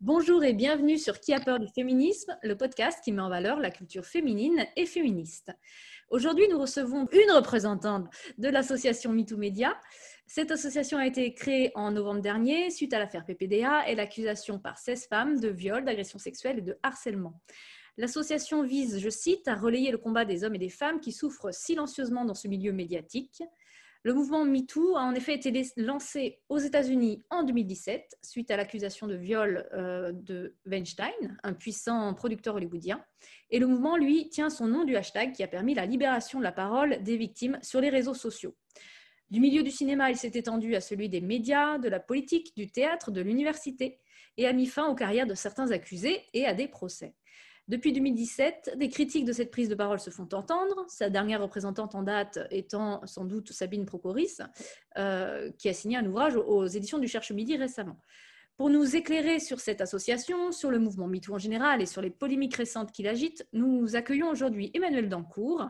Bonjour et bienvenue sur Qui a peur du féminisme, le podcast qui met en valeur la culture féminine et féministe. Aujourd'hui, nous recevons une représentante de l'association MeToo Cette association a été créée en novembre dernier suite à l'affaire PPDA et l'accusation par 16 femmes de viol, d'agression sexuelle et de harcèlement. L'association vise, je cite, à relayer le combat des hommes et des femmes qui souffrent silencieusement dans ce milieu médiatique. Le mouvement MeToo a en effet été lancé aux États-Unis en 2017 suite à l'accusation de viol euh, de Weinstein, un puissant producteur hollywoodien. Et le mouvement, lui, tient son nom du hashtag qui a permis la libération de la parole des victimes sur les réseaux sociaux. Du milieu du cinéma, il s'est étendu à celui des médias, de la politique, du théâtre, de l'université, et a mis fin aux carrières de certains accusés et à des procès. Depuis 2017, des critiques de cette prise de parole se font entendre, sa dernière représentante en date étant sans doute Sabine Procoris, euh, qui a signé un ouvrage aux éditions du Cherche Midi récemment. Pour nous éclairer sur cette association, sur le mouvement MeToo en général et sur les polémiques récentes qui l'agitent, nous accueillons aujourd'hui Emmanuelle Dancourt.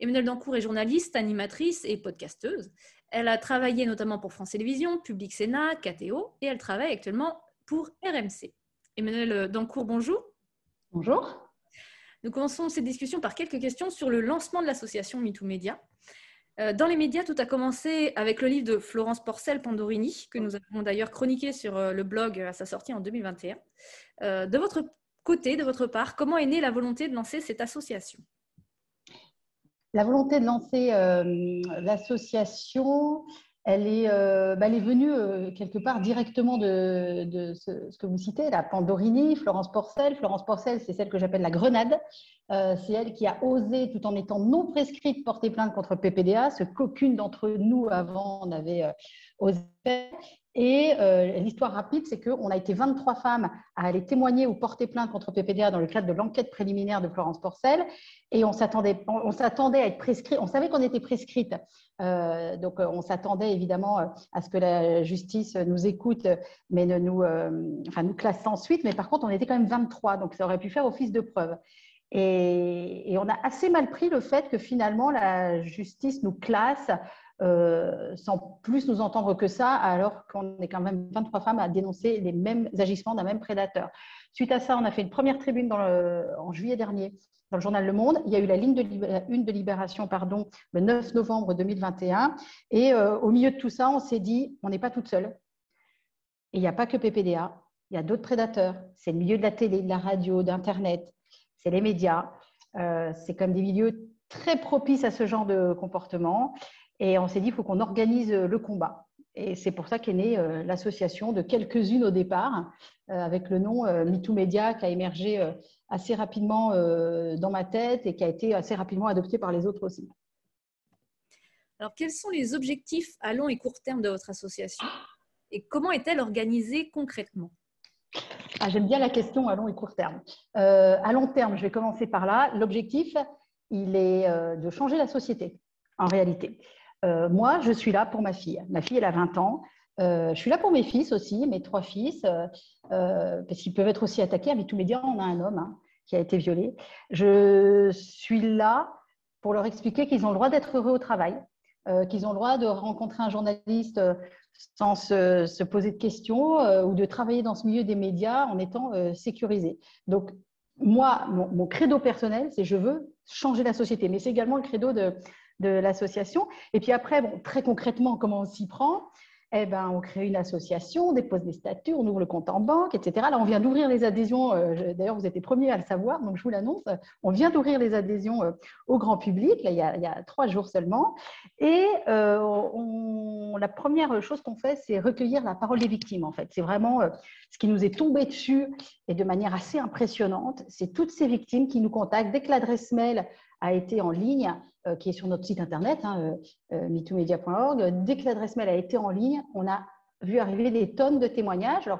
Emmanuelle Dancourt est journaliste, animatrice et podcasteuse. Elle a travaillé notamment pour France Télévisions, Public Sénat, KTO et elle travaille actuellement pour RMC. Emmanuelle Dancourt, bonjour. Bonjour. Nous commençons cette discussion par quelques questions sur le lancement de l'association MeToo Média. Euh, dans les médias, tout a commencé avec le livre de Florence Porcel Pandorini, que nous avons d'ailleurs chroniqué sur euh, le blog à sa sortie en 2021. Euh, de votre côté, de votre part, comment est née la volonté de lancer cette association? La volonté de lancer l'association, elle est, euh, bah, elle est venue euh, quelque part directement de, ce, que vous citez, la Pandorini, Florence Porcel. Florence Porcel, c'est celle que j'appelle la grenade. Euh, c'est elle qui a osé, tout en étant non prescrite, porter plainte contre PPDA, ce qu'aucune d'entre nous avant n'avait osé. Et euh, l'histoire rapide, c'est qu'on a été 23 femmes à aller témoigner ou porter plainte contre PPDA dans le cadre de l'enquête préliminaire de Florence Porcel. Et on s'attendait, à être prescrit. On savait qu'on était prescrite. Euh, donc, on s'attendait évidemment à ce que la justice nous écoute, mais ne nous, euh, nous classe sans suite. Mais par contre, on était quand même 23. Donc, ça aurait pu faire office de preuve. Et, on a assez mal pris le fait que finalement, la justice nous classe euh, sans plus nous entendre que ça, alors qu'on est quand même 23 femmes à dénoncer les mêmes agissements d'un même prédateur. Suite à ça, on a fait une première tribune en juillet dernier dans le journal Le Monde. Il y a eu la ligne de, une de libération pardon, le 9 novembre 2021. Et euh, au milieu de tout ça, on s'est dit, on n'est pas toute seule. Et il n'y a pas que PPDA, il y a d'autres prédateurs. C'est le milieu de la télé, de la radio, d'Internet, c'est les médias. Euh, c'est comme des milieux très propices à ce genre de comportement. Et on s'est dit, il faut qu'on organise euh, le combat. Et c'est pour ça qu'est née euh, l'association de quelques-unes au départ, avec le nom MeToo Media qui a émergé assez rapidement dans ma tête et qui a été assez rapidement adopté par les autres aussi. Alors, quels sont les objectifs à long et court terme de votre association? Et comment est-elle organisée concrètement? Ah, J'aime bien la question à long et court terme. à long terme, je vais commencer par là. L'objectif, il est de changer la société, en réalité. Euh, moi, je suis là pour ma fille. Ma fille, elle a 20 ans. Euh, je suis là pour mes fils aussi, mes trois fils, euh, parce qu'ils peuvent être aussi attaqués. À tous médias, on a un homme hein, qui a été violé. Je suis là pour leur expliquer qu'ils ont le droit d'être heureux au travail, qu'ils ont le droit de rencontrer un journaliste sans se, poser de questions ou de travailler dans ce milieu des médias en étant sécurisé. Donc, moi, mon credo personnel, c'est je veux changer la société, mais c'est également le credo de, l'association. Et puis après, très concrètement, comment on s'y prend? Eh ben, on crée une association, on dépose des statuts, on ouvre le compte en banque, etc. Là, on vient d'ouvrir les adhésions. Euh, d'ailleurs, vous êtes les premiers à le savoir, donc je vous l'annonce. On vient d'ouvrir les adhésions euh, au grand public, il, y a, trois jours seulement. Et euh, la première chose qu'on fait, c'est recueillir la parole des victimes, en fait. C'est vraiment ce qui nous est tombé dessus et de manière assez impressionnante. C'est toutes ces victimes qui nous contactent dès que l'adresse mail a été en ligne, euh, qui est sur notre site internet, hein, euh, euh Dès que l'adresse mail a été en ligne, on a vu arriver des tonnes de témoignages,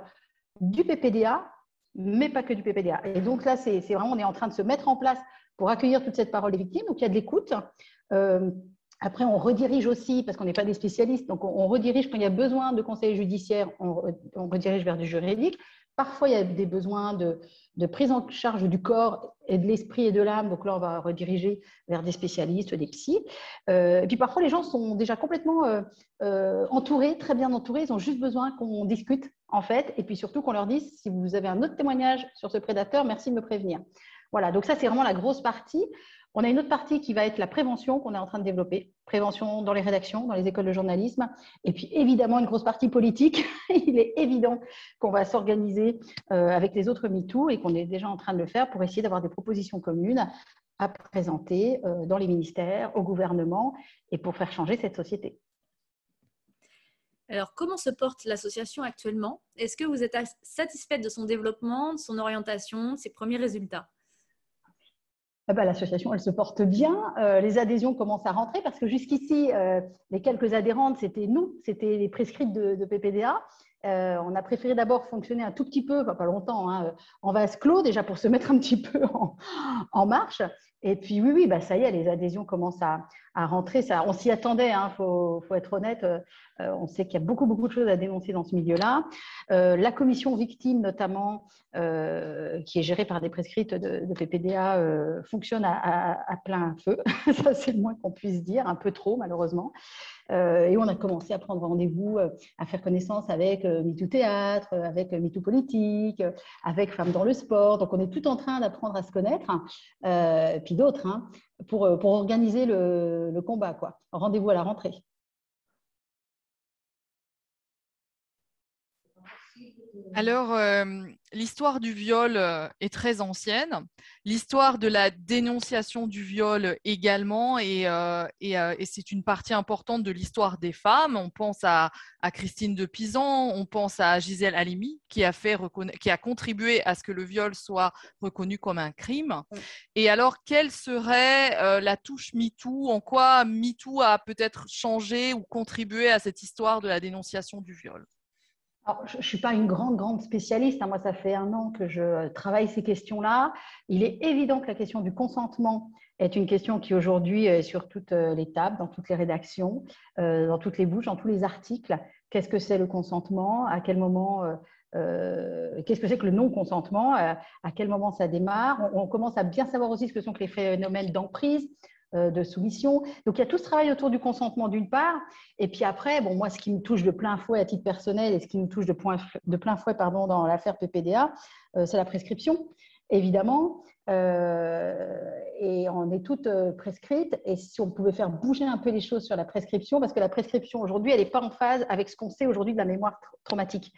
du PPDA, mais pas que du PPDA. Et donc là, c'est vraiment, on est en train de se mettre en place pour accueillir toute cette parole des victimes. Donc il y a de l'écoute. Euh, après, on redirige aussi, parce qu'on n'est pas des spécialistes, donc on, redirige quand il y a besoin de conseils judiciaires, on redirige vers du juridique. Parfois, il y a des besoins de, prise en charge du corps et de l'esprit et de l'âme. Donc là, on va rediriger vers des spécialistes, des psys. Euh, et puis parfois, les gens sont déjà complètement euh, euh, entourés, très bien entourés. Ils ont juste besoin qu'on discute, en fait. Et puis surtout, qu'on leur dise, si vous avez un autre témoignage sur ce prédateur, merci de me prévenir. Voilà, donc ça, c'est vraiment la grosse partie. On a une autre partie qui va être la prévention qu'on est en train de développer, prévention dans les rédactions, dans les écoles de journalisme, et puis évidemment une grosse partie politique. Il est évident qu'on va s'organiser euh, avec les autres MeToo et qu'on est déjà en train de le faire pour essayer d'avoir des propositions communes à présenter euh, dans les ministères, au gouvernement, et pour faire changer cette société. Alors, comment se porte l'association actuellement? Est-ce que vous êtes satisfaite de son développement, de son orientation, de ses premiers résultats? Ah bah, l'association, elle se porte bien. Euh, les adhésions commencent à rentrer parce que jusqu'ici, euh, les quelques adhérentes, c'était nous, c'était les prescrites de, PPDA. Euh, on a préféré d'abord fonctionner un tout petit peu, pas longtemps, hein, en vase clos, déjà pour se mettre un petit peu en marche. Et puis oui, oui, bah ça y est, les adhésions commencent à, rentrer. Ça, on s'y attendait, il hein, faut, être honnête. Euh, on sait qu'il y a beaucoup, beaucoup de choses à dénoncer dans ce milieu-là. Euh, la commission victime, notamment, euh, qui est gérée par des prescrites de, PPDA, fonctionne à, à, plein feu. ça, c'est le moins qu'on puisse dire, un peu trop, malheureusement. Euh, et on a commencé à prendre rendez-vous, euh, à faire connaissance avec euh, MeToo Théâtre, avec MeToo Politique, avec Femmes dans le sport. Donc, on est tout en train d'apprendre à se connaître, et puis d'autres, hein, pour, pour, organiser le, le combat. Rendez-vous à la rentrée. Alors, euh, l'histoire du viol euh, est très ancienne. L'histoire de la dénonciation du viol également, euh, et, c'est une partie importante de l'histoire des femmes. On pense à, Christine de Pisan, on pense à Gisèle Halimi, qui a, fait qui a contribué à ce que le viol soit reconnu comme un crime. Et alors, quelle serait la touche MeToo? En quoi MeToo a peut-être changé ou contribué à cette histoire de la dénonciation du viol? Je ne suis pas une grande, grande spécialiste. Hein. Moi, ça fait un an que je travaille ces questions-là. Il est évident que la question du consentement est une question qui aujourd'hui est sur toutes euh, les tables, dans toutes les rédactions, euh, dans toutes les bouches, dans tous les articles. Qu'est-ce que c'est le consentement? À quel moment euh, Qu'est-ce que c'est que le non-consentement? À quel moment ça démarre? On, commence à bien savoir aussi ce que sont les phénomènes d'emprise, de soumission. Donc il y a tout ce travail autour du consentement d'une part, et puis après, bon moi ce qui me touche de plein fouet à titre personnel et ce qui nous touche de, plein fouet pardon dans l'affaire PPDA, euh, c'est la prescription, évidemment. Euh, et on est toutes prescrites. Et si on pouvait faire bouger un peu les choses sur la prescription, parce que la prescription aujourd'hui, elle n'est pas en phase avec ce qu'on sait aujourd'hui de la mémoire traumatique.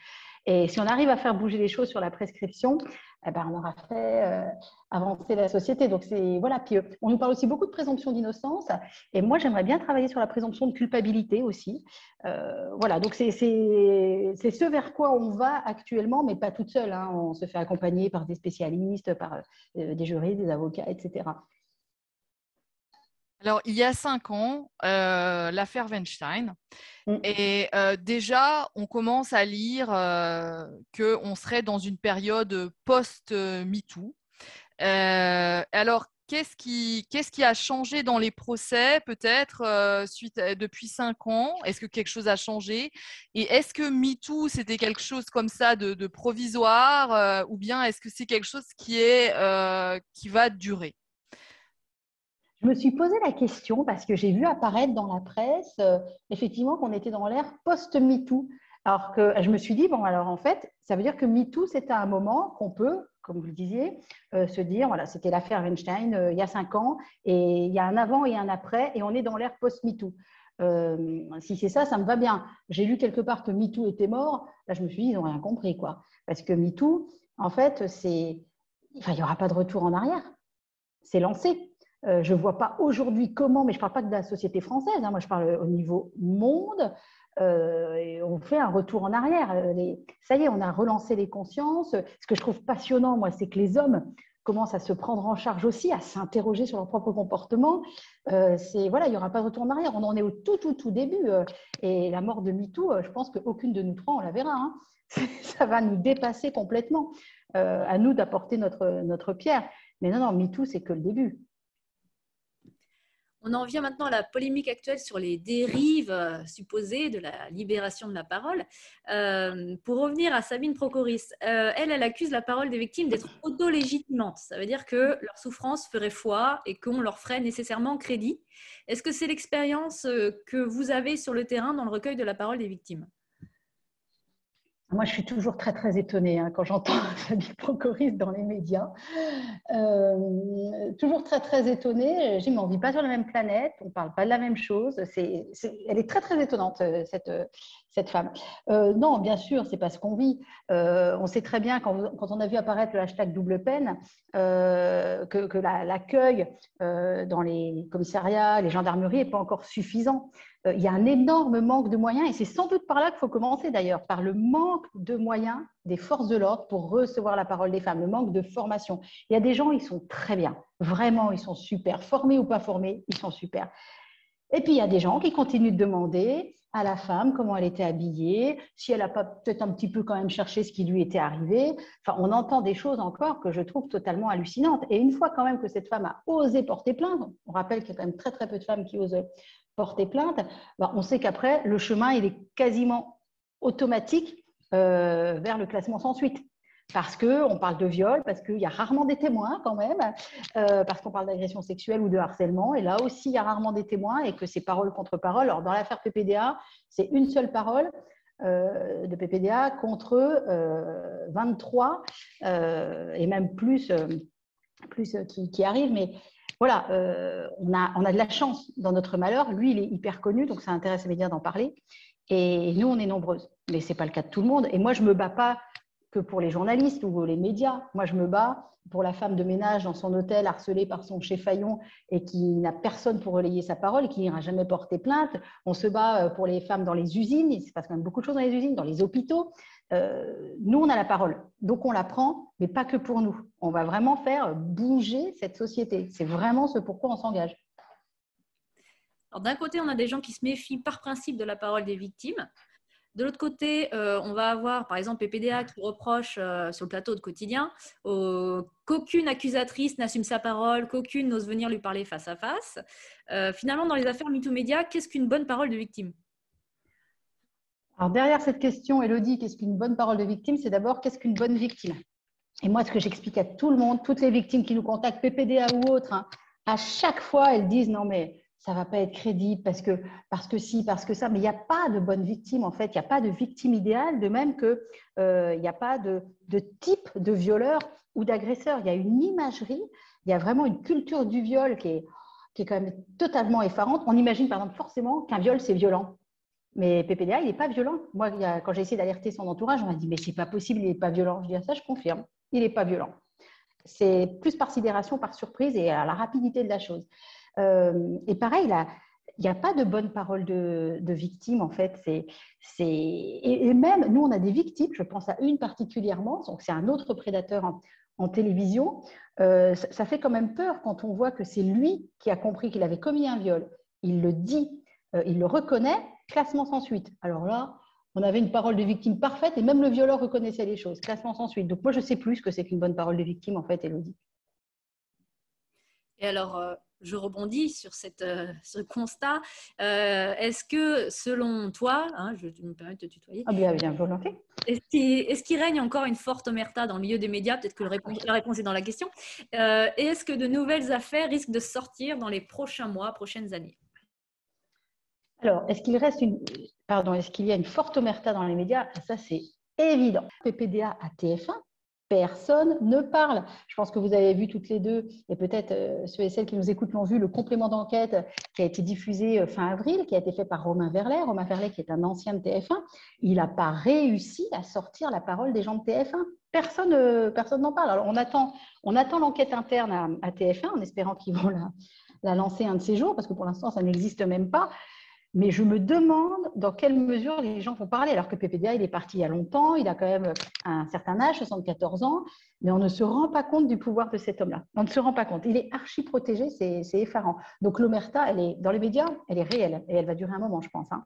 Et si on arrive à faire bouger les choses sur la prescription, eh ben, on aura fait euh, avancer la société. Donc, voilà. Puis, euh, on nous parle aussi beaucoup de présomption d'innocence. Et moi, j'aimerais bien travailler sur la présomption de culpabilité aussi. Euh, voilà. Donc, c'est ce vers quoi on va actuellement, mais pas toute seule. Hein. On se fait accompagner par des spécialistes, par des juristes, des avocats, etc. Alors, il y a cinq ans, euh, l'affaire Weinstein. Mm. Et euh, déjà, on commence à lire euh, qu'on serait dans une période post-MeToo. alors, qu'est-ce qui, qu'est-ce qui a changé dans les procès, peut-être, suite depuis cinq ans? Est-ce que quelque chose a changé? Et est-ce que MeToo, c'était quelque chose comme ça de, de provisoire Ou bien est-ce que c'est quelque chose qui, est, qui va durer? Je me suis posé la question parce que j'ai vu apparaître dans la presse, euh, effectivement, qu'on était dans l'ère post-MeToo. Alors que je me suis dit, bon, alors en fait, ça veut dire que MeToo, c'est un moment qu'on peut, comme vous le disiez, euh, se dire, voilà, c'était l'affaire Weinstein euh, il y a cinq ans, et il y a un avant et un après, et on est dans l'ère post-MeToo. si c'est ça, ça me va bien. J'ai lu quelque part que MeToo était mort. Là, je me suis dit, ils n'ont rien compris, quoi. Parce que MeToo, en fait, c'est. Enfin, il n'y aura pas de retour en arrière. C'est lancé. Euh, je ne vois pas aujourd'hui comment, mais je ne parle pas de la société française, hein, moi je parle au niveau monde, euh, on fait un retour en arrière. Euh, ça y est, on a relancé les consciences. Ce que je trouve passionnant, moi, c'est que les hommes commencent à se prendre en charge aussi, à s'interroger sur leur propre comportement. voilà, il n'y aura pas de retour en arrière. On en est au tout, tout, tout début. et la mort de MeToo, je pense qu'aucune de nous trois, on la verra. Hein. Ça va nous dépasser complètement. à nous d'apporter notre, notre pierre. Mais non, non, MeToo, c'est que le début On en vient maintenant à la polémique actuelle sur les dérives euh, supposées de la libération de la parole. Euh, pour revenir à Sabine Procoris, euh, elle, elle accuse la parole des victimes d'être auto-légitimante. Ça veut dire que leur souffrance ferait foi et qu'on leur ferait nécessairement crédit. Est-ce que c'est l'expérience que vous avez sur le terrain dans le recueil de la parole des victimes? Moi, je suis toujours très, très étonnée hein, quand j'entends Sabine Procoris dans les médias. Euh, toujours très, très étonnée. Je dis, mais on ne vit pas sur la même planète, on ne parle pas de la même chose. Elle est très, très étonnante, euh, cette, cette femme. Euh, non, bien sûr, c'est pas ce qu'on vit. on sait très bien, quand, on a vu apparaître le hashtag double peine, que, que l'accueil dans les commissariats, les gendarmeries n'est pas encore suffisant. Euh, il y a un énorme manque de moyens et c'est sans doute par là qu'il faut commencer d'ailleurs, par le manque de moyens des forces de l'ordre pour recevoir la parole des femmes, le manque de formation. Il y a des gens, ils sont très bien, vraiment, ils sont super, formés ou pas formés, ils sont super. Et puis il y a des gens qui continuent de demander à la femme comment elle était habillée, si elle a pas peut-être un petit peu quand même cherché ce qui lui était arrivé. Enfin, on entend des choses encore que je trouve totalement hallucinantes. Et une fois quand même que cette femme a osé porter plainte, on rappelle qu'il y a quand même très très peu de femmes qui osent porter plainte, bah, on sait qu'après, le chemin, il est quasiment automatique euh, vers le classement sans suite. Parce qu'on parle de viol, parce qu'il y a rarement des témoins quand même, euh, parce qu'on parle d'agression sexuelle ou de harcèlement. Et là aussi, il y a rarement des témoins et que c'est parole contre parole. Alors, dans l'affaire PPDA, c'est une seule parole euh, de PPDA contre 23 et même plus, qui, qui arrivent. Mais voilà, euh, on, a, on a de la chance dans notre malheur. Lui, il est hyper connu, donc ça intéresse les médias d'en parler. Et nous, on est nombreuses. Mais ce n'est pas le cas de tout le monde. Et moi, je ne me bats pas que pour les journalistes ou les médias. Moi, je me bats pour la femme de ménage dans son hôtel harcelée par son chef Fayon et qui n'a personne pour relayer sa parole et qui n'ira jamais porter plainte. On se bat euh, pour les femmes dans les usines. Il se passe quand même beaucoup de choses dans les usines, dans les hôpitaux. Euh, nous, on a la parole, donc on la prend, mais pas que pour nous. On va vraiment faire bouger cette société. C'est vraiment ce pourquoi on s'engage. D'un côté, on a des gens qui se méfient par principe de la parole des victimes. De l'autre côté, euh, on va avoir par exemple PPDA qui reproche euh, sur le plateau de quotidien qu'aucune accusatrice n'assume sa parole, qu'aucune n'ose venir lui parler face à face. finalement, dans les affaires MeToo Média, qu'est-ce qu'une bonne parole de victime? Alors derrière cette question, Elodie, qu'est-ce qu'une bonne parole de victime? C'est d'abord qu'est-ce qu'une bonne victime? Et moi, ce que j'explique à tout le monde, toutes les victimes qui nous contactent, PPDA ou autres, hein, à chaque fois, elles disent non mais ça va pas être crédible parce que parce que si, parce que ça. Mais il n'y a pas de bonne victime en fait. Il n'y a pas de victime idéale, de même que euh, il n'y a pas de, de type de violeur ou d'agresseur. Il y a une imagerie, il y a vraiment une culture du viol qui est qui est quand même totalement effarante. On imagine par exemple forcément qu'un viol c'est violent. Mais PPDA, il n'est pas violent. Moi, quand j'ai essayé d'alerter son entourage, on m'a dit Mais c'est pas possible, il n'est pas violent. Je dis ah, Ça, je confirme, il n'est pas violent. C'est plus par sidération, par surprise et à la rapidité de la chose. Euh, et pareil, il n'y a pas de bonne parole de, victime, en fait. Et, même, nous, on a des victimes, je pense à une particulièrement, donc c'est un autre prédateur en, télévision. Euh, ça, ça, fait quand même peur quand on voit que c'est lui qui a compris qu'il avait commis un viol. Il le dit, euh, il le reconnaît, classement sans suite. Alors là, on avait une parole de victime parfaite et même le violeur reconnaissait les choses. Classement sans suite. Donc moi, je sais plus ce que c'est qu'une bonne parole de victime, en fait, Elodie. Et alors, euh, je rebondis sur cette, euh, ce constat. est-ce que, selon toi, hein, je me permets de te tutoyer, ah bien, bien volonté. Est-ce qu'il, règne encore une forte omerta dans le milieu des médias? Peut-être que la réponse est dans la question. est-ce que de nouvelles affaires risquent de sortir dans les prochains mois, prochaines années? Alors, est-ce qu'il reste une, pardon, est-ce qu'il y a une forte omerta dans les médias? Ça, c'est évident. PPDA à TF1, personne ne parle. Je pense que vous avez vu toutes les deux, et peut-être euh, ceux et celles qui nous écoutent l'ont vu, le complément d'enquête qui a été diffusé euh, fin avril, qui a été fait par Romain Verlet. Romain Verlet, qui est un ancien de TF1, il n'a pas réussi à sortir la parole des gens de TF1. Personne, euh, n'en parle. Alors, on attend, l'enquête interne à, TF1 en espérant qu'ils vont la lancer un de ces jours, parce que pour l'instant, ça n'existe même pas. Mais je me demande dans quelle mesure les gens vont parler, alors que PPDA, il est parti il y a longtemps, il a quand même un certain âge, 74 ans, mais on ne se rend pas compte du pouvoir de cet homme-là. On ne se rend pas compte. Il est archi protégé, c'est effarant. Donc l'omerta, elle est dans les médias, elle est réelle et elle va durer un moment, je pense. Hein.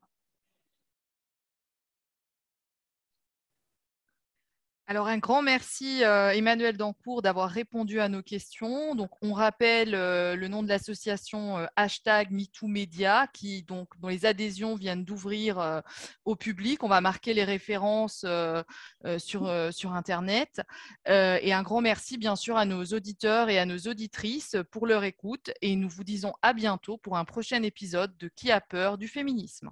Alors un grand merci euh, Emmanuel Dancourt d'avoir répondu à nos questions. Donc on rappelle euh, le nom de l'association euh, hashtag MeTooMedia qui donc dont les adhésions viennent d'ouvrir au public. On va marquer les références sur sur internet et un grand merci bien sûr à nos auditeurs et à nos auditrices pour leur écoute et nous vous disons à bientôt pour un prochain épisode de Qui a peur du féminisme?